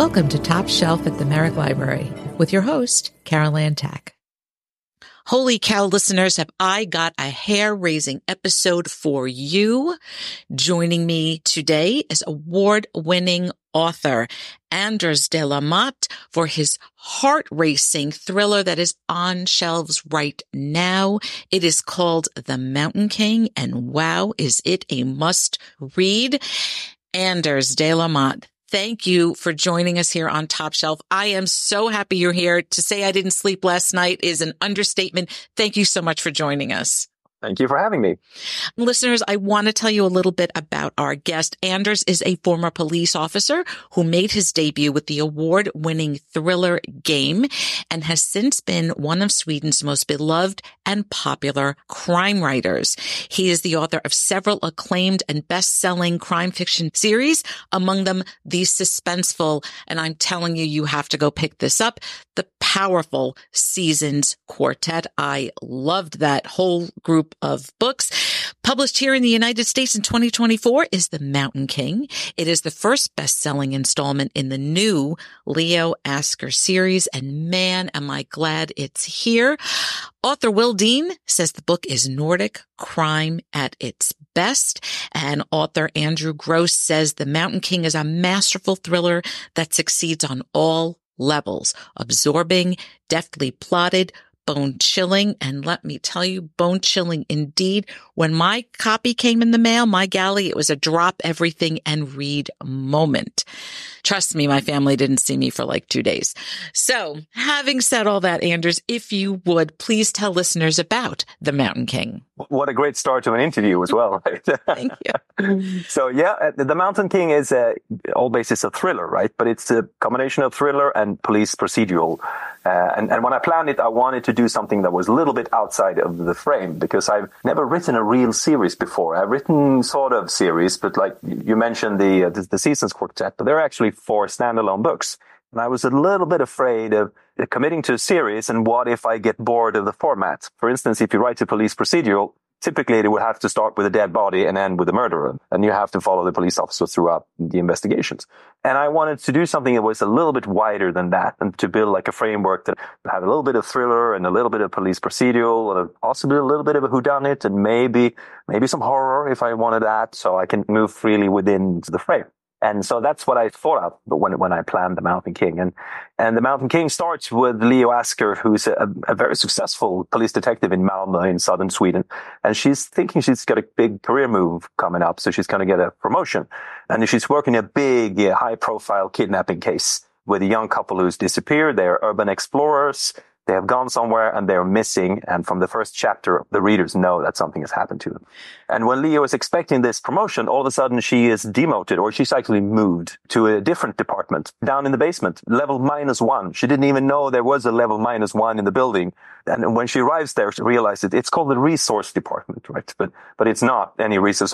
Welcome to Top Shelf at the Merrick Library with your host, Carol Ann Tack. Holy cow, listeners, have I got a hair raising episode for you. Joining me today is award winning author Anders de la Motte for his heart racing thriller that is on shelves right now. It is called The Mountain King and wow, is it a must read? Anders de la Motte, thank you for joining us here on Top Shelf. I am so happy you're here. To say I didn't sleep last night is an understatement. Thank you so much for joining us. Thank you for having me. Listeners, I want to tell you a little bit about our guest. Anders is a former police officer who made his debut with the award winning thriller game and has since been one of Sweden's most beloved and popular crime writers. He is the author of several acclaimed and best selling crime fiction series, among them the suspenseful, and I'm telling you, you have to go pick this up, the powerful Seasons Quartet. I loved that whole group of books. Published here in the United States in 2024 is The Mountain King. It is the first best-selling installment in the new Leo Asker series. And man, am I glad it's here. Author Will Dean says the book is Nordic crime at its best. And author Andrew Gross says The Mountain King is a masterful thriller that succeeds on all levels, absorbing, deftly plotted, bone chilling. And let me tell you, bone chilling indeed. When my copy came in the mail, my galley, it was a drop everything and read moment. Trust me, my family didn't see me for like two days. So having said all that, Anders, if you would please tell listeners about the Mountain King. What a great start to an interview as well. Right? Thank you. so yeah, uh, the Mountain King is a, all basis a thriller, right? But it's a combination of thriller and police procedural. Uh, and, and when I planned it, I wanted to do something that was a little bit outside of the frame because I've never written a real series before. I've written sort of series, but like you mentioned the, uh, the, the Seasons Quartet, but they're actually four standalone books. And I was a little bit afraid of uh, committing to a series and what if I get bored of the format? For instance, if you write a police procedural, typically they would have to start with a dead body and end with a murderer. And you have to follow the police officer throughout the investigations. And I wanted to do something that was a little bit wider than that and to build like a framework that had a little bit of thriller and a little bit of police procedural and possibly a little bit of a whodunit and maybe, maybe some horror if I wanted that. So I can move freely within the frame. And so that's what I thought of when, when I planned The Mountain King. And, and The Mountain King starts with Leo Asker, who's a, a very successful police detective in Malmö in southern Sweden. And she's thinking she's got a big career move coming up. So she's going to get a promotion. And she's working a big, uh, high profile kidnapping case with a young couple who's disappeared. They're urban explorers. They have gone somewhere and they're missing. And from the first chapter, the readers know that something has happened to them. And when Leo is expecting this promotion, all of a sudden she is demoted or she's actually moved to a different department down in the basement, level minus one. She didn't even know there was a level minus one in the building. And when she arrives there, she realizes it's called the resource department, right? But, but it's not any resource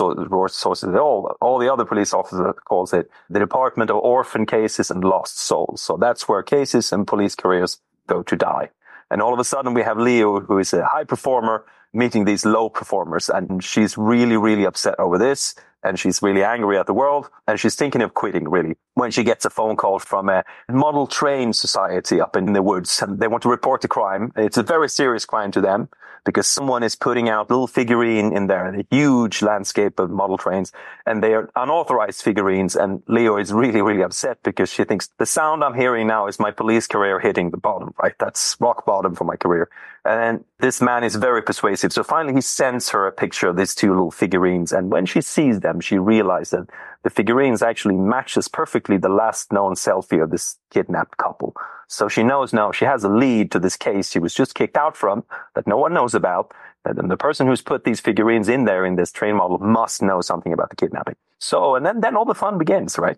sources at all. All the other police officer calls it the department of orphan cases and lost souls. So that's where cases and police careers go to die. And all of a sudden we have Leo, who is a high performer, meeting these low performers. And she's really, really upset over this. And she's really angry at the world. And she's thinking of quitting, really, when she gets a phone call from a model train society up in the woods. And they want to report the crime. It's a very serious crime to them because someone is putting out little figurine in there, a huge landscape of model trains, and they are unauthorized figurines. And Leo is really, really upset because she thinks the sound I'm hearing now is my police career hitting the bottom, right? That's rock bottom for my career. And this man is very persuasive. So finally he sends her a picture of these two little figurines. And when she sees them, she realizes that the figurines actually matches perfectly the last known selfie of this kidnapped couple. So she knows now she has a lead to this case she was just kicked out from that no one knows about. And the person who's put these figurines in there in this train model must know something about the kidnapping. So, and then, then all the fun begins, right?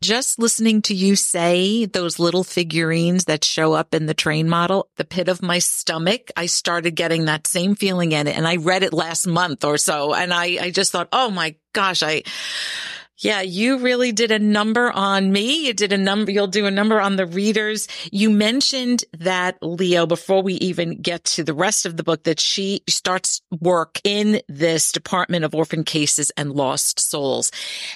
Just listening to you say those little figurines that show up in the train model, the pit of my stomach, I started getting that same feeling in it. And I read it last month or so. And I, I just thought, oh my gosh, I, Yeah, you really did a number on me. You did a number, you'll do a number on the readers. You mentioned that Leo, before we even get to the rest of the book, that she starts work in this Department of Orphan Cases and Lost Souls.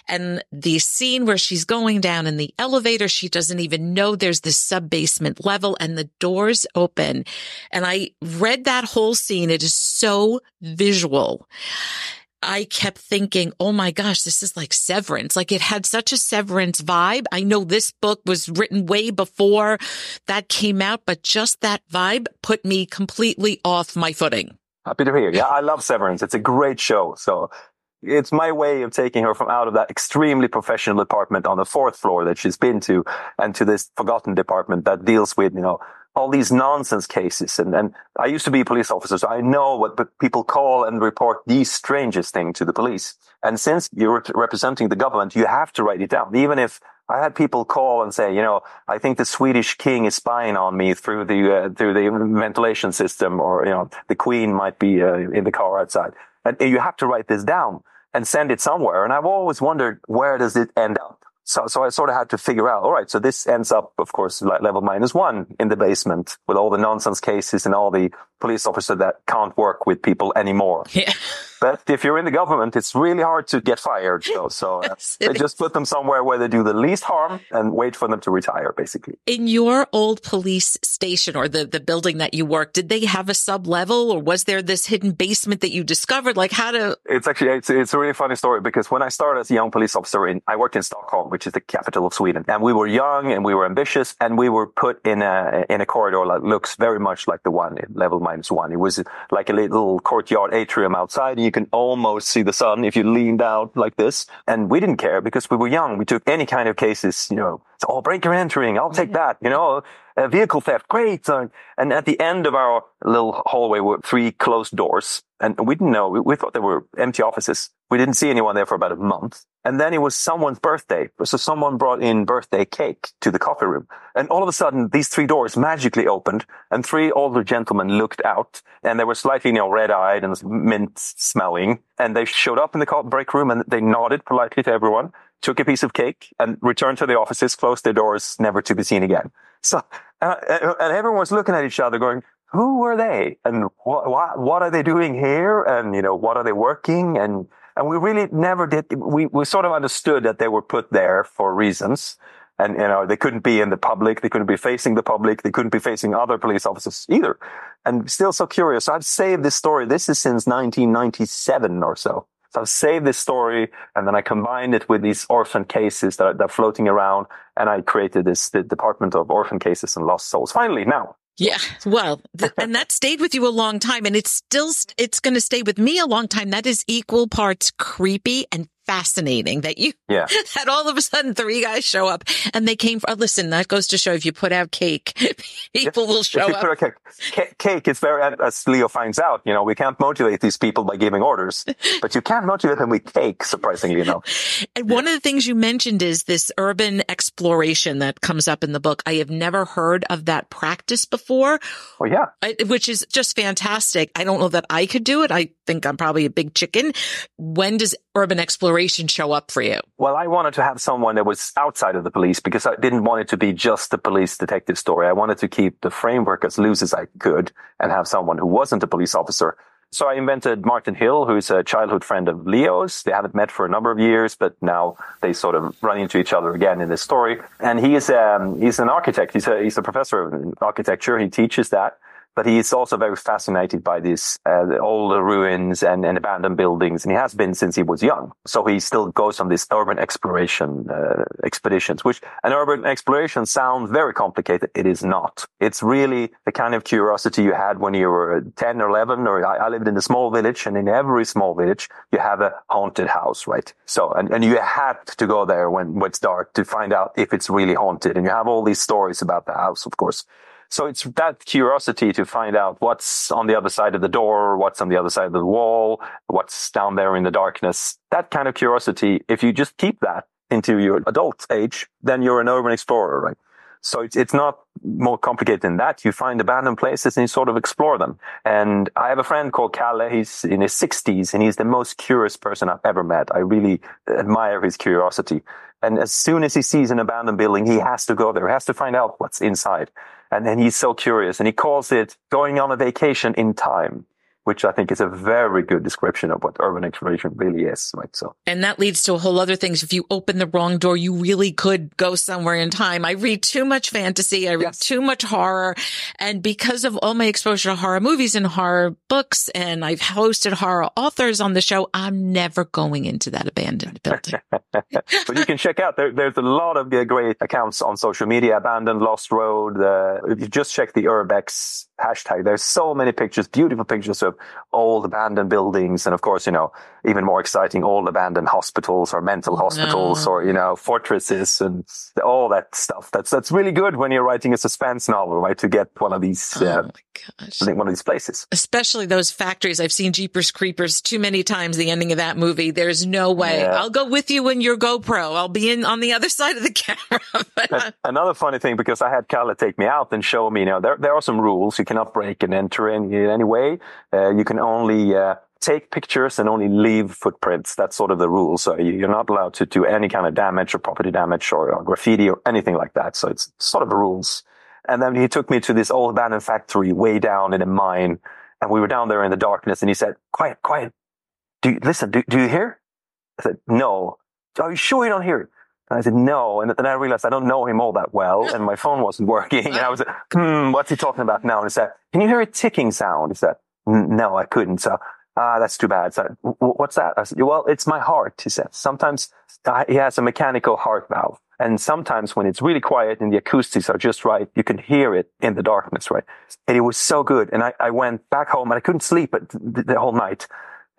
And the scene where she's going down in the elevator, she doesn't even know there's this sub basement level and the doors open. And I read that whole scene. It is so visual. I kept thinking, oh my gosh, this is like Severance. Like it had such a Severance vibe. I know this book was written way before that came out, but just that vibe put me completely off my footing. Happy to hear. Yeah, I love Severance. It's a great show. So it's my way of taking her from out of that extremely professional department on the fourth floor that she's been to and to this forgotten department that deals with, you know, all these nonsense cases. And, and I used to be a police officer, so I know what people call and report the strangest thing to the police. And since you're representing the government, you have to write it down. Even if I had people call and say, you know, I think the Swedish king is spying on me through the, uh, through the ventilation system or, you know, the queen might be uh, in the car outside. And you have to write this down and send it somewhere. And I've always wondered, where does it end up? So, so I sort of had to figure out, all right, so this ends up, of course, level minus one in the basement with all the nonsense cases and all the police officer that can't work with people anymore. Yeah. But if you're in the government, it's really hard to get fired. So, so uh, they just put them somewhere where they do the least harm and wait for them to retire, basically. In your old police station or the, the building that you worked, did they have a sub level or was there this hidden basement that you discovered? Like how to? It's actually, it's, it's a really funny story because when I started as a young police officer in, I worked in Stockholm, which is the capital of Sweden. And we were young and we were ambitious and we were put in a, in a corridor that looks very much like the one in level minus one. It was like a little courtyard atrium outside and you can almost see the sun if you leaned out like this. And we didn't care because we were young. We took any kind of cases, you know, oh, break breaker entering. I'll take mm-hmm. that, you know, a vehicle theft. Great. Uh, and at the end of our little hallway were three closed doors. And we didn't know. We, we thought they were empty offices. We didn't see anyone there for about a month. And then it was someone's birthday. So someone brought in birthday cake to the coffee room. And all of a sudden, these three doors magically opened and three older gentlemen looked out and they were slightly, you know, red eyed and mint smelling. And they showed up in the break room and they nodded politely to everyone, took a piece of cake and returned to the offices, closed their doors, never to be seen again. So, uh, uh, and everyone was looking at each other going, who were they and what are they doing here? And, you know, what are they working? And, and we really never did. We, we sort of understood that they were put there for reasons. And, you know, they couldn't be in the public. They couldn't be facing the public. They couldn't be facing other police officers either. And still so curious. So I've saved this story. This is since 1997 or so. So I've saved this story and then I combined it with these orphan cases that are, that are floating around and I created this the Department of Orphan Cases and Lost Souls. Finally, now yeah. Well, th- and that stayed with you a long time and it's still, it's going to stay with me a long time. That is equal parts creepy and fascinating that you yeah. had all of a sudden three guys show up and they came for, listen, that goes to show if you put out cake, people will show up. Cake, cake is very, uh, as Leo finds out, you know, we can't motivate these people by giving orders, but you can motivate them with cake, surprisingly enough. and one of the things you mentioned is this urban exploration that comes up in the book. I have never heard of that practice before. Oh, yeah. Which is just fantastic. I don't know that I could do it. I think I'm probably a big chicken. When does urban exploration show up for you? Well, I wanted to have someone that was outside of the police because I didn't want it to be just the police detective story. I wanted to keep the framework as loose as I could and have someone who wasn't a police officer. So I invented Martin Hill, who's a childhood friend of Leo's. They haven't met for a number of years, but now they sort of run into each other again in this story. And he is, um, he's an architect. He's a, he's a professor of architecture. He teaches that but he's also very fascinated by these uh, older ruins and, and, abandoned buildings, and he has been since he was young. So he still goes on these urban exploration uh, expeditions, which an urban exploration sounds very complicated. It is not. It's really the kind of curiosity you had when you were 10 or 11, or I, I lived in a small village, and in every small village, you have a haunted house, right? So, and, and you had to go there when, when it's dark to find out if it's really haunted. And you have all these stories about the house, of course. So it's that curiosity to find out what's on the other side of the door, what's on the other side of the wall, what's down there in the darkness. That kind of curiosity, if you just keep that into your adult age, then you're an urban explorer, right? So it's, it's not more complicated than that. You find abandoned places and you sort of explore them. And I have a friend called Kalle. He's in his sixties and he's the most curious person I've ever met. I really admire his curiosity. And as soon as he sees an abandoned building, he has to go there. He has to find out what's inside. And then he's so curious and he calls it going on a vacation in time which I think is a very good description of what urban exploration really is. Right. So, and that leads to a whole other things. If you open the wrong door, you really could go somewhere in time. I read too much fantasy. I read yes. too much horror. And because of all my exposure to horror movies and horror books, and I've hosted horror authors on the show, I'm never going into that abandoned building. but you can check out, there, there's a lot of great accounts on social media, abandoned, lost road. Uh, if you just check the urbex hashtag, there's so many pictures, beautiful pictures of of old abandoned buildings. And of course, you know, even more exciting, old abandoned hospitals or mental hospitals no. or, you know, fortresses and all that stuff. That's, that's really good when you're writing a suspense novel, right? To get one of these, uh, ah. Oh think one of these places. Especially those factories. I've seen Jeepers Creepers too many times, the ending of that movie. There's no way. Yeah. I'll go with you in your GoPro. I'll be in on the other side of the camera. Another funny thing, because I had Kalle take me out and show me, you know, there, there are some rules. You cannot break and enter in, in any way. Uh, you can only uh, take pictures and only leave footprints. That's sort of the rule. So you're not allowed to do any kind of damage or property damage or, or, graffiti or anything like that. So it's sort of the rules. And then he took me to this old abandoned factory way down in a mine. And we were down there in the darkness and he said, quiet, quiet. Do you, listen, do, do you hear? I said, no. Are you sure you don't hear? And I said, no. And then I realized I don't know him all that well and my phone wasn't working. And I was like, hmm, what's he talking about now? And he said, can you hear a ticking sound? He said, no, I couldn't. So, ah, that's too bad. So, what's that? I said, well, it's my heart. He said, sometimes uh, he has a mechanical heart valve. And sometimes when it's really quiet and the acoustics are just right, you can hear it in the darkness, right? And it was so good. And I, I went back home and I couldn't sleep the, the whole night.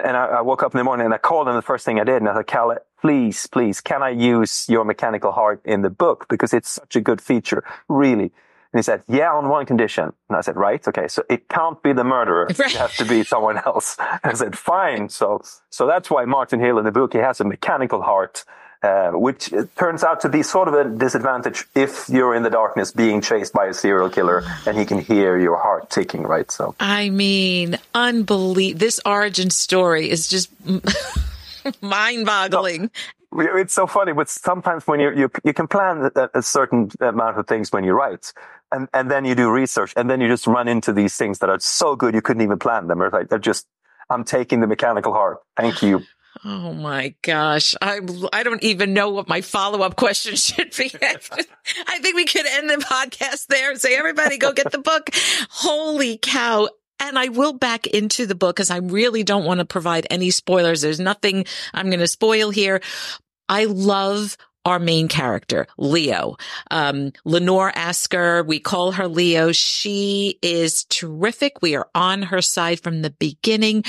And I, I, woke up in the morning and I called him the first thing I did. And I said, Kalle, please, please, can I use your mechanical heart in the book? Because it's such a good feature, really. And he said, yeah, on one condition. And I said, right. Okay. So it can't be the murderer. Right. It has to be someone else. And I said, fine. So, so that's why Martin Hill in the book, he has a mechanical heart. Uh, which turns out to be sort of a disadvantage if you're in the darkness being chased by a serial killer and he can hear your heart ticking, right? So, I mean, unbelievable. This origin story is just mind boggling. it's so funny, but sometimes when you you you can plan a, a, certain amount of things when you write, and and then you do research, and then you just run into these things that are so good you couldn't even plan them. Or like they're just, I'm taking the mechanical heart. Thank you. Oh my gosh. I I don't even know what my follow-up question should be. I think we could end the podcast there and say everybody go get the book. Holy cow. And I will back into the book because I really don't want to provide any spoilers. There's nothing I'm going to spoil here. I love our main character, Leo. Um, Lenore Asker, we call her Leo. She is terrific. We are on her side from the beginning.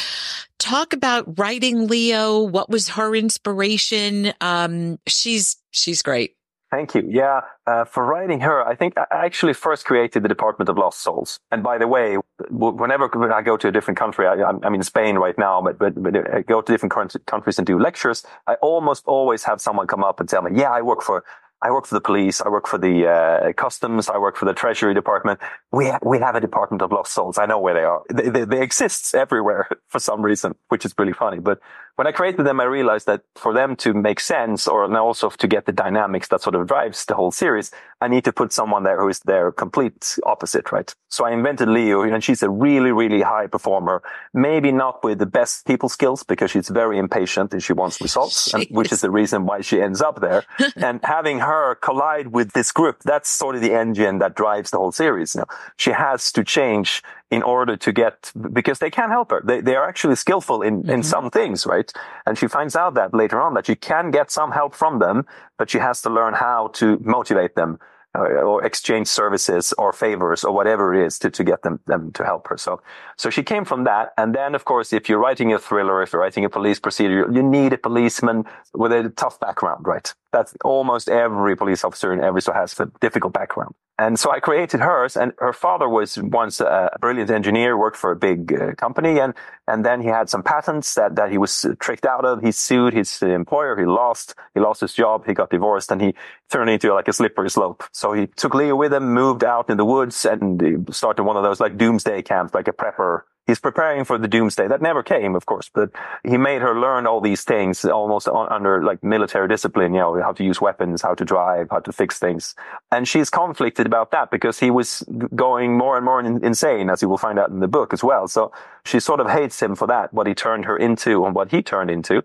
Talk about writing Leo. What was her inspiration? Um, she's, she's great. Thank you. Yeah, uh, for writing her, I think I actually first created the Department of Lost Souls. And by the way, whenever I go to a different country, I, am in Spain right now, but, but, but I go to different countries and do lectures. I almost always have someone come up and tell me, "Yeah, I work for I work for the police. I work for the uh, customs. I work for the treasury department. We ha- we have a department of lost souls. I know where they are. They, they, they exist everywhere for some reason, which is really funny. But when I created them, I realized that for them to make sense or also to get the dynamics that sort of drives the whole series, I need to put someone there who is their complete opposite, right? So I invented Leo and she's a really, really high performer. Maybe not with the best people skills because she's very impatient and she wants results, and, which is the reason why she ends up there. and having her collide with this group, that's sort of the engine that drives the whole series. You know, she has to change in order to get, because they can't help her. They, they are actually skillful in, mm-hmm. in some things, right? And she finds out that later on that she can get some help from them, but she has to learn how to motivate them or exchange services or favors or whatever it is to, to get them, them to help her. So, so she came from that. And then, of course, if you're writing a thriller, if you're writing a police procedure, you need a policeman with a tough background, right? That's almost every police officer in every store has a difficult background. And so I created hers and her father was once a brilliant engineer, worked for a big uh, company and, and then he had some patents that, that he was tricked out of. He sued his employer. He lost, he lost his job. He got divorced and he turned into like a slippery slope. So he took Leo with him, moved out in the woods and started one of those like doomsday camps, like a prepper he's preparing for the doomsday. That never came, of course, but he made her learn all these things almost on, under like military discipline, you know, how to use weapons, how to drive, how to fix things. And she's conflicted about that because he was going more and more in, insane, as you will find out in the book as well. So she sort of hates him for that, what he turned her into and what he turned into.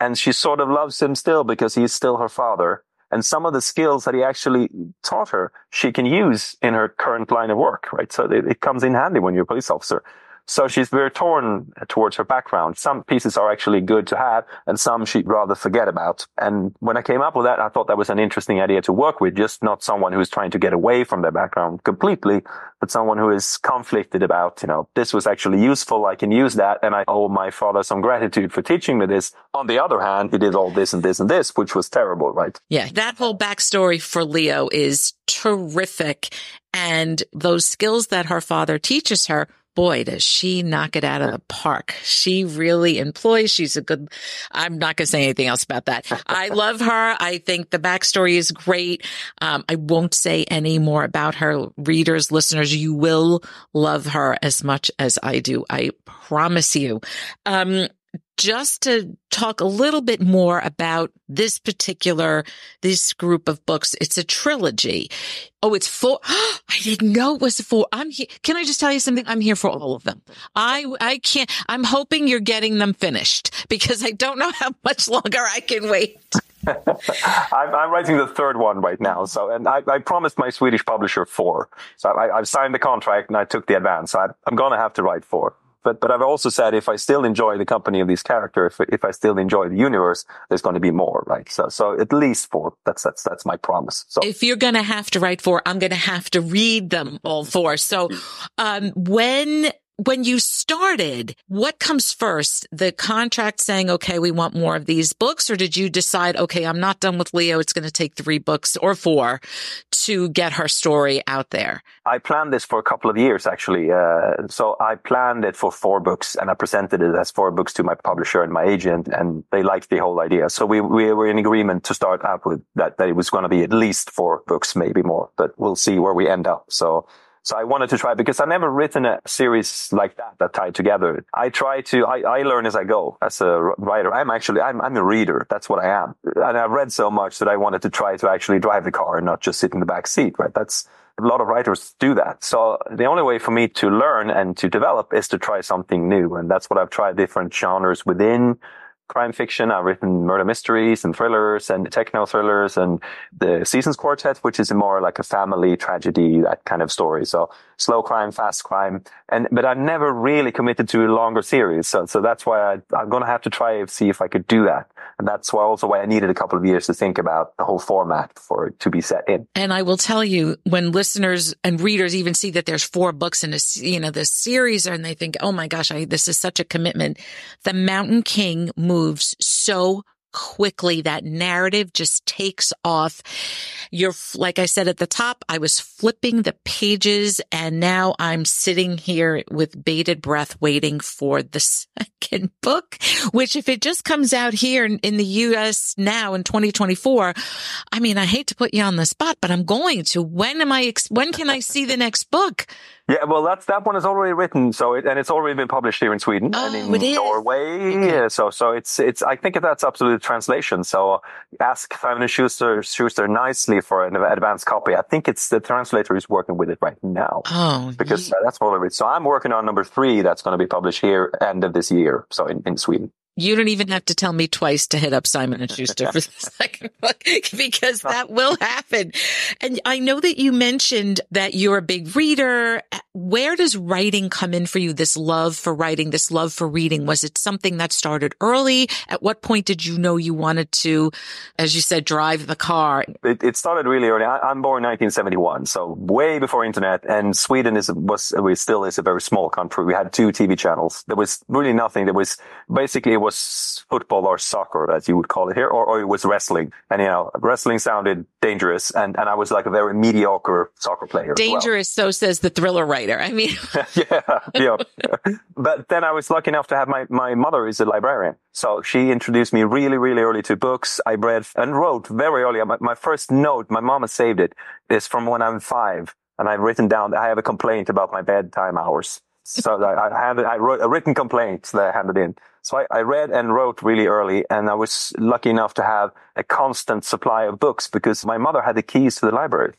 And she sort of loves him still because he's still her father. And some of the skills that he actually taught her, she can use in her current line of work, right? So it, it comes in handy when you're a police officer. So she's very torn towards her background. Some pieces are actually good to have and some she'd rather forget about. And when I came up with that, I thought that was an interesting idea to work with, just not someone who's trying to get away from their background completely, but someone who is conflicted about, you know, this was actually useful. I can use that. And I owe my father some gratitude for teaching me this. On the other hand, he did all this and this and this, which was terrible, right? Yeah. That whole backstory for Leo is terrific. And those skills that her father teaches her boy, does she knock it out of the park. She really employs. She's a good, I'm not going to say anything else about that. I love her. I think the backstory is great. Um, I won't say any more about her readers, listeners. You will love her as much as I do. I promise you. Um, just to talk a little bit more about this particular, this group of books. It's a trilogy. Oh, it's four. I didn't know it was four. I'm here. Can I just tell you something? I'm here for all of them. I, I can't, I'm hoping you're getting them finished because I don't know how much longer I can wait. I'm, I'm, writing the third one right now. So, and I, I promised my Swedish publisher four. So I, have signed the contract and I took the advance. So I, I'm going to have to write four. But, but I've also said if I still enjoy the company of these characters, if, if I still enjoy the universe, there's going to be more, right? So, so at least four. That's, that's, that's my promise. So if you're going to have to write four, I'm going to have to read them all four. So, um, when when you started, what comes first? The contract saying, okay, we want more of these books, or did you decide, okay, I'm not done with Leo. It's going to take three books or four to get her story out there? I planned this for a couple of years, actually. Uh, so I planned it for four books and I presented it as four books to my publisher and my agent, and they liked the whole idea. So we, we were in agreement to start out with that, that it was going to be at least four books, maybe more, but we'll see where we end up. So so I wanted to try because I've never written a series like that that tied together. I try to, I, I learn as I go as a writer. I'm actually, I'm, I'm a reader. That's what I am. And I've read so much that I wanted to try to actually drive the car and not just sit in the back seat, right? That's, a lot of writers do that. So the only way for me to learn and to develop is to try something new. And that's what I've tried different genres within crime fiction. I've written murder mysteries and thrillers and techno thrillers and the Seasons Quartet, which is more like a family tragedy, that kind of story. So slow crime, fast crime. And, but I've never really committed to a longer series. So, so that's why I, am going to have to try and see if I could do that. And that's why also why I needed a couple of years to think about the whole format for it to be set in. And I will tell you when listeners and readers even see that there's four books in a, you know, this series and they think, Oh my gosh, I, this is such a commitment. The Mountain King moves so quickly that narrative just takes off. You're, like I said at the top, I was flipping the pages and now I'm sitting here with bated breath waiting for the second book, which if it just comes out here in, in the US now in 2024, I mean, I hate to put you on the spot, but I'm going to. When am I, when can I see the next book? Yeah, well, that's that one is already written, so it, and it's already been published here in Sweden oh, and in Norway. Okay. Yeah, so so it's it's. I think that's absolute translation. So ask Simon Schuster Schuster nicely for an advanced copy. I think it's the translator is working with it right now. Oh, because yeah. that's already. So I'm working on number three. That's going to be published here end of this year. So in, in Sweden. You don't even have to tell me twice to hit up Simon and Schuster for this. because that will happen. And I know that you mentioned that you're a big reader. Where does writing come in for you? This love for writing, this love for reading. Was it something that started early? At what point did you know you wanted to, as you said, drive the car? It, it started really early. I, am born 1971, so way before internet. And Sweden is was we still is a very small country. We had two TV channels. There was really nothing. There was basically it was was football or soccer, as you would call it here, or, or it was wrestling. And, you know, wrestling sounded dangerous. And, and I was like a very mediocre soccer player. Dangerous, well. so says the thriller writer. I mean, yeah, yeah. but then I was lucky enough to have my, my mother is a librarian. So she introduced me really, really early to books. I read and wrote very early. My, my first note, my mama saved it, is from when I'm five. And I've written down, I have a complaint about my bedtime hours. So I, I handed, I wrote a written complaint that I handed in. So I, I, read and wrote really early and I was lucky enough to have a constant supply of books because my mother had the keys to the library.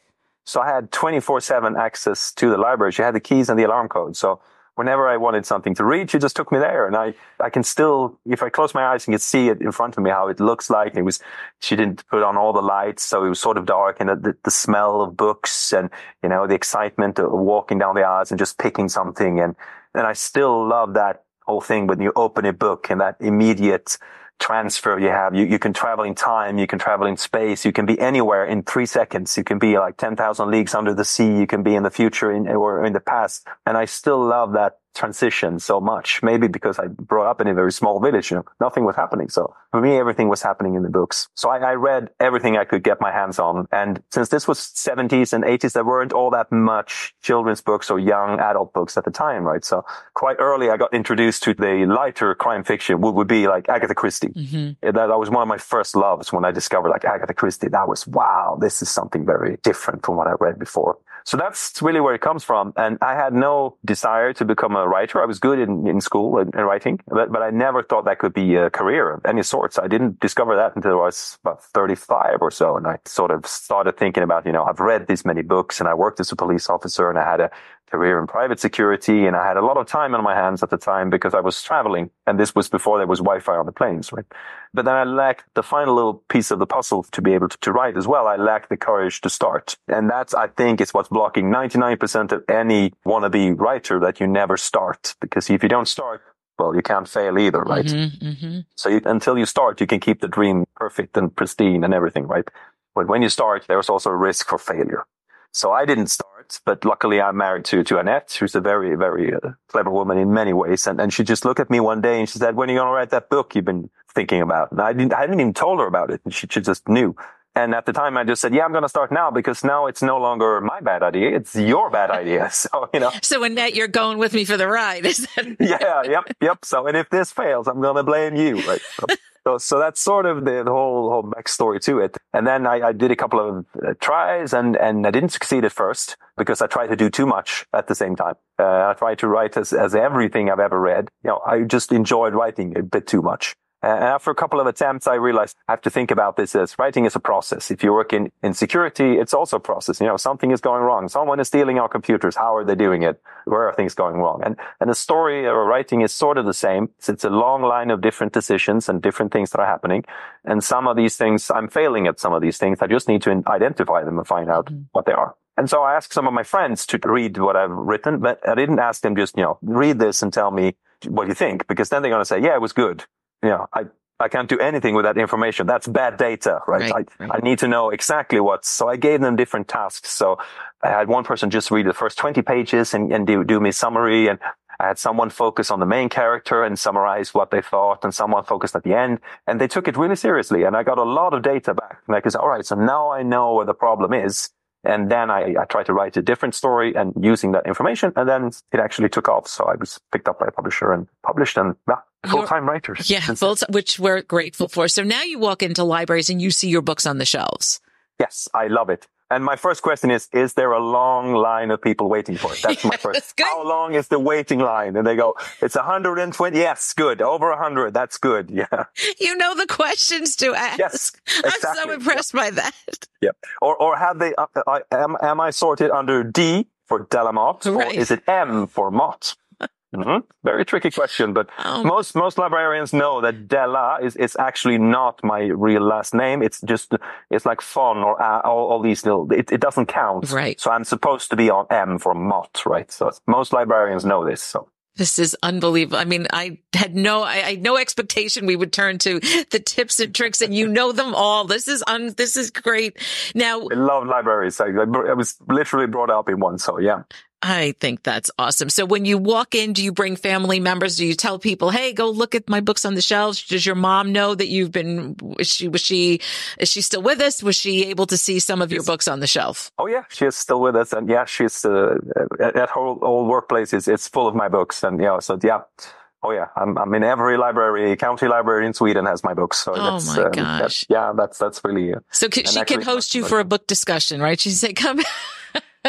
So I had 24 seven access to the library. She had the keys and the alarm code. So whenever I wanted something to read, she just took me there. And I, I can still, if I close my eyes, I can see it in front of me, how it looks like. It was, she didn't put on all the lights. So it was sort of dark and the, the smell of books and, you know, the excitement of walking down the aisles and just picking something. And, and I still love that whole thing when you open a book and that immediate transfer you have. You, you can travel in time. You can travel in space. You can be anywhere in three seconds. You can be like 10,000 leagues under the sea. You can be in the future in, or in the past. And I still love that transition so much. Maybe because I brought up in a very small village, you know, nothing was happening. So for me, everything was happening in the books. So I, I, read everything I could get my hands on. And since this was 70s and 80s, there weren't all that much children's books or young adult books at the time, right? So quite early, I got introduced to the lighter crime fiction, would, would be like Agatha Christie. Mm-hmm. That, that was one of my first loves when I discovered like Agatha Christie. That was, wow, this is something very different from what I read before. So that's really where it comes from. And I had no desire to become a writer. I was good in, in school and, writing, but, but I never thought that could be a career of any sorts. I didn't discover that until I was about 35 or so. And I sort of started thinking about, you know, I've read these many books and I worked as a police officer and I had a career in private security and I had a lot of time on my hands at the time because I was traveling and this was before there was Wi-Fi on the planes, right? But then I lacked the final little piece of the puzzle to be able to, to write as well. I lacked the courage to start. And that's, I think, is what's blocking 99% of any wannabe writer that you never start. Because if you don't start, well, you can't fail either, right? Mm-hmm, mm-hmm. So you, until you start, you can keep the dream perfect and pristine and everything, right? But when you start, there's also a risk for failure. So I didn't start, but luckily I'm married to, to Annette, who's a very, very uh, clever woman in many ways. And, and she just looked at me one day and she said, when are you going to write that book you've been thinking about? And I didn't, I hadn't even told her about it. And she, she just knew. And at the time I just said, yeah, I'm going to start now because now it's no longer my bad idea. It's your bad idea. So, you know. So Annette, you're going with me for the ride. Is that? yeah. Yep. Yep. So, and if this fails, I'm going to blame you. Right. So, so, so that's sort of the, the, whole whole backstory to it. And then I, I did a couple of uh, tries, and and I didn't succeed at first because I tried to do too much at the same time. Uh, I tried to write as as everything I've ever read. You know, I just enjoyed writing a bit too much. And after a couple of attempts, I realized I have to think about this as writing is a process. If you work in, in security, it's also a process. You know, something is going wrong. Someone is stealing our computers. How are they doing it? Where are things going wrong? And, and the story or writing is sort of the same. It's, it's a long line of different decisions and different things that are happening. And some of these things, I'm failing at some of these things. I just need to identify them and find out mm-hmm. what they are. And so I asked some of my friends to read what I've written, but I didn't ask them just, you know, read this and tell me what you think, because then they're going to say, yeah, it was good know, I, I can't do anything with that information. That's bad data, right? right, I, right. I need to know exactly what. So I gave them different tasks. So I had one person just read the first 20 pages and, and do, do me summary. And I had someone focus on the main character and summarize what they thought and someone focused at the end. And they took it really seriously. And I got a lot of data back. Like, I said, all right. So now I know where the problem is. And then I, I tried to write a different story and using that information. And then it actually took off. So I was picked up by a publisher and published and yeah, full-time writers. Yeah, full which we're grateful for. So now you walk into libraries and you see your books on the shelves. Yes, I love it. And my first question is, is there a long line of people waiting for it? That's my first. That's How long is the waiting line? And they go, it's 120. Yes, good. Over 100. That's good. Yeah. You know the questions to ask. Yes, exactly. I'm so impressed yep. by that. Yep. Or, or have they, uh, uh, am, am I sorted under D for Delamotte? Right. Or is it M for Mott? Mm-hmm. Very tricky question, but oh. most most librarians know that Della is is actually not my real last name. It's just it's like von or uh, all, all, these little. It, it doesn't count. Right. So I'm supposed to be on M for Mott, right? So most librarians know this. So. This is unbelievable. I mean, I had no, I, I had no expectation we would turn to the tips and tricks, and you know them all. This is un, this is great. Now, I love libraries. I, I was literally brought up in one, so yeah. I think that's awesome. So when you walk in, do you bring family members? Do you tell people, Hey, go look at my books on the shelves? Does your mom know that you've been, is she, was she, is she still with us? Was she able to see some of your books on the shelf? Oh yeah, she is still with us. And yeah, she's, uh, at her old workplace is, it's full of my books. And yeah, so yeah. Oh yeah, I'm, I'm in every library, county library in Sweden has my books. So oh my um, gosh. That's, yeah, that's, that's really. Uh, so she can host you for a book discussion, right? She say, come.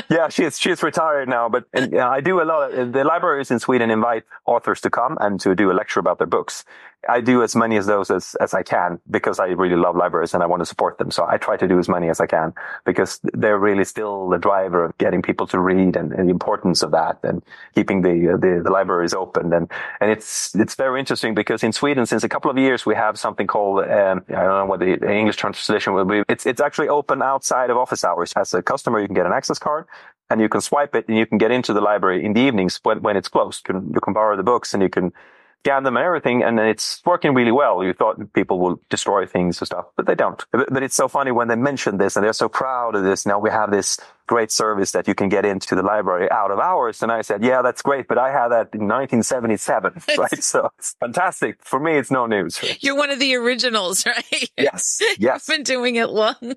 Yeah, she's she's retired now, but and, I do a lot. Of, the libraries in Sweden invite authors to come and to do a lecture about their books. I do as many of those as, as I can because I really love libraries and I want to support them. So I try to do as many as I can because they're really still the driver of getting people to read and, and the importance of that and keeping the, the, the, libraries open. And, and it's, it's very interesting because in Sweden, since a couple of years, we have something called, um, I don't know what the English translation will be. It's, it's actually open outside of office hours. As a customer, you can get an access card and you can swipe it and you can get into the library in the evenings when, when it's closed. You can, you can borrow the books and you can scan them and everything, and it's working really well. You thought people will destroy things and stuff, but they don't. But it's so funny when they mention this and they're so proud of this. Now we have this great service that you can get into the library out of hours. And I said, yeah, that's great, but I had that in 1977, right? So it's fantastic. For me, it's no news. Right? You're one of the originals, right? Yes. Yes. You've been doing it long,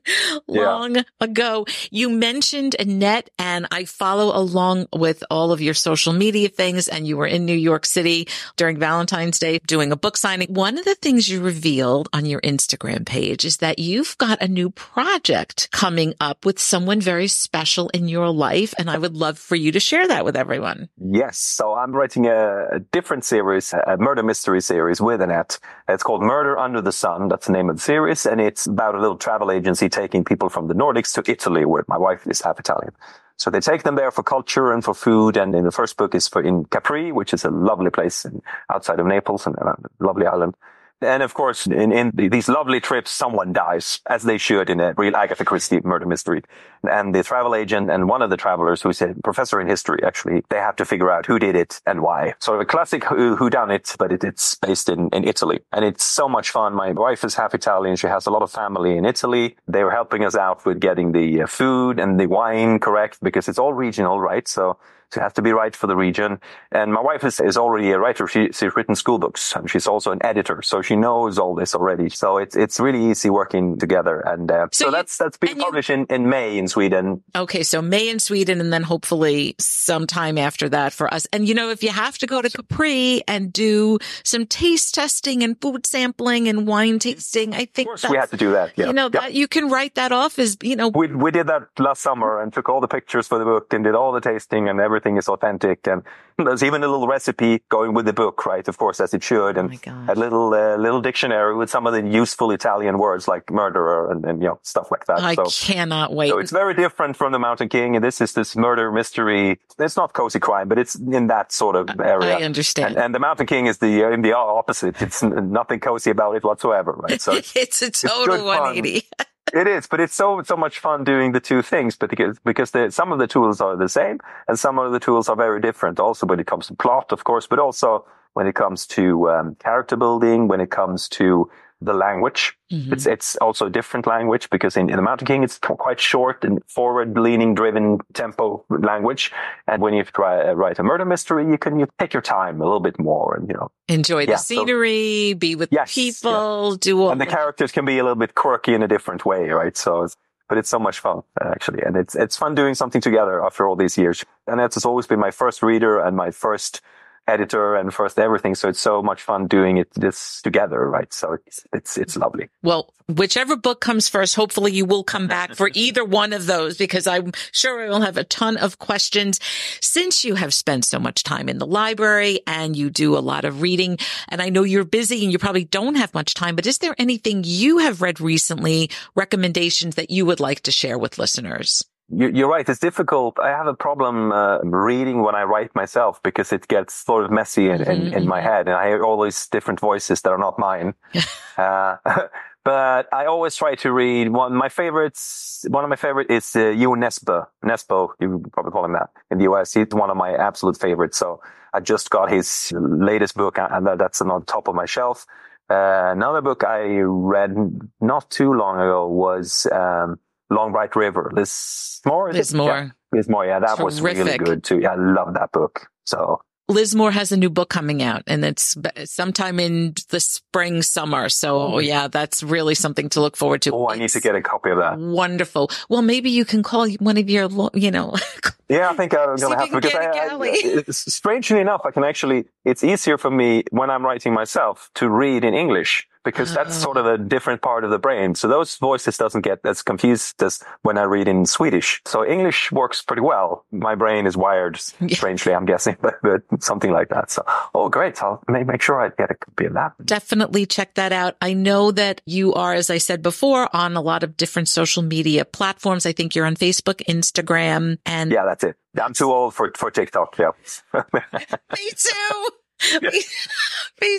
long yeah. ago. You mentioned Annette and I follow along with all of your social media things and you were in New York City during Valentine's Day doing a book signing. One of the things you revealed on your Instagram page is that you've got a new project coming up with someone very special special in your life. And I would love for you to share that with everyone. Yes. So I'm writing a, a different series, a murder mystery series with Annette. It's called Murder Under the Sun. That's the name of the series. And it's about a little travel agency taking people from the Nordics to Italy, where my wife is half Italian. So they take them there for culture and for food. And in the first book is for in Capri, which is a lovely place in, outside of Naples and a lovely island. And of course, in, in these lovely trips, someone dies, as they should in a real Agatha Christie murder mystery. And the travel agent and one of the travelers, who's a professor in history, actually, they have to figure out who did it and why. Sort of a classic who, who done it, but it, it's based in, in Italy. And it's so much fun. My wife is half Italian. She has a lot of family in Italy. They were helping us out with getting the uh, food and the wine correct because it's all regional, right? So to have to be right for the region. And my wife is, is already a writer. She, she's written school books and she's also an editor. So she knows all this already. So it's, it's really easy working together. And uh, so, so you, that's, that's being published you, in, in May in Sweden. Okay. So May in Sweden and then hopefully sometime after that for us. And you know, if you have to go to Capri and do some taste testing and food sampling and wine tasting, I think we had to do that. Yeah. You know, yep. that you can write that off as, you know, we, we did that last summer and took all the pictures for the book and did all the tasting and everything everything is authentic. And there's even a little recipe going with the book, right? Of course, as it should. And oh a little, uh, little dictionary with some of the useful Italian words like murderer and, and you know, stuff like that. I so, cannot wait. So it's very different from the Mountain King. And this is this murder mystery. It's not cozy crime, but it's in that sort of area. I understand. And, and the Mountain King is the, uh, in the opposite. It's nothing cozy about it whatsoever, right? So it's, it's a total it's 180. it is, but it's so so much fun doing the two things. But because because the, some of the tools are the same, and some of the tools are very different. Also, when it comes to plot, of course, but also when it comes to um, character building, when it comes to the language. Mm-hmm. It's it's also a different language because in, in the Mountain King it's quite short and forward leaning driven tempo language. And when you try uh, write a murder mystery, you can you take your time a little bit more and you know enjoy the yeah, scenery, so, be with yes, people, yeah. do all and the characters can be a little bit quirky in a different way, right? So it's but it's so much fun actually, and it's it's fun doing something together after all these years. Annette's always been my first reader and my first editor and first everything. So it's so much fun doing it this together, right? So it's, it's, it's lovely. Well, whichever book comes first, hopefully you will come back for either one of those because I'm sure I will have a ton of questions since you have spent so much time in the library and you do a lot of reading. And I know you're busy and you probably don't have much time, but is there anything you have read recently, recommendations that you would like to share with listeners? You're right. It's difficult. I have a problem uh, reading when I write myself because it gets sort of messy in, in, mm-hmm. in my head, and I hear all these different voices that are not mine. uh, but I always try to read one. My favorites, one of my favorite is uh, Jo Nesbø. Nesbø, you probably call him that in the US. He's one of my absolute favorites. So I just got his latest book, and that's on top of my shelf. Uh, another book I read not too long ago was. Um, Long Bright River. Liz Moore? Lismore. Liz Moore, yeah, that was really good too. Yeah, I love that book. So Liz Moore has a new book coming out and it's sometime in the spring, summer. So oh. yeah, that's really something to look forward to. oh, I need to get a copy of that. Wonderful. Well, maybe you can call one of your, you know, Yeah, I think I'm gonna you have to because I, I, strangely enough, I can actually. It's easier for me when I'm writing myself to read in English because uh-huh, that's Oh. sort of a different part of the brain. So those voices doesn't get as confused as when I read in Swedish. So English works pretty well. My brain is wired strangely, I'm guessing, but, but something like that. So oh, great! I'll make, make sure I get a copy of that. definitely check that out. I know that you are, as I said before, on a lot of different social media platforms. I think you're on Facebook, Instagram, and Yeah, that's it. I'm too old for for TikTok. Yeah. me too.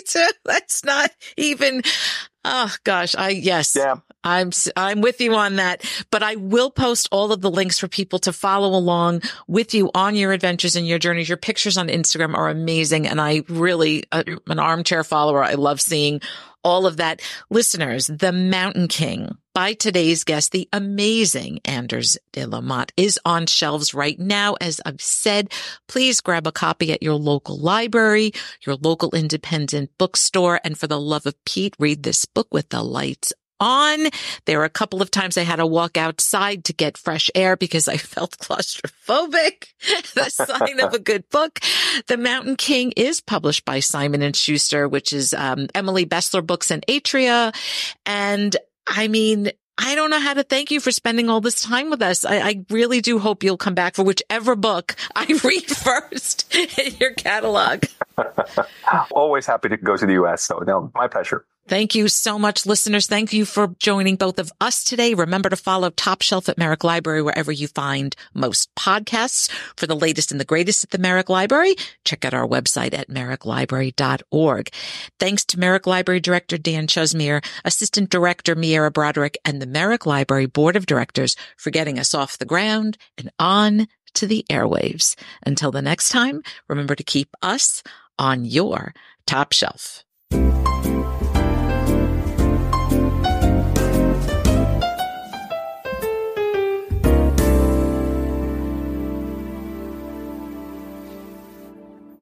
Too. That's not even. Oh gosh, I yes. yeah. I'm I'm with you on that, but I will post all of the links for people to follow along with you on your adventures and your journeys. Your pictures on Instagram are amazing, and I really uh, an armchair follower. I love seeing all of that. Listeners, The Mountain King by today's guest, the amazing Anders de la Motte, is on shelves right now. As I've said, please grab a copy at your local library, your local independent bookstore, and for the love of Pete, read this book with the lights on. There were a couple of times I had to walk outside to get fresh air because I felt claustrophobic. the sign of a good book. The Mountain King is published by Simon and Schuster, which is um, Emily Bestler Books and Atria. And I mean, I don't know how to thank you for spending all this time with us. I, I really do hope you'll come back for whichever book I read first in your catalog. Always happy to go to the US. So no, my pleasure. Thank you so much, listeners. Thank you for joining both of us today. Remember to follow Top Shelf at Merrick Library wherever you find most podcasts. For the latest and the greatest at the Merrick Library, check out our website at merricklibrary.org. Thanks to Merrick Library Director Dan Chusmere, Assistant Director Miera Broderick, and the Merrick Library Board of Directors for getting us off the ground and on to the airwaves. Until the next time, remember to keep us on your top shelf.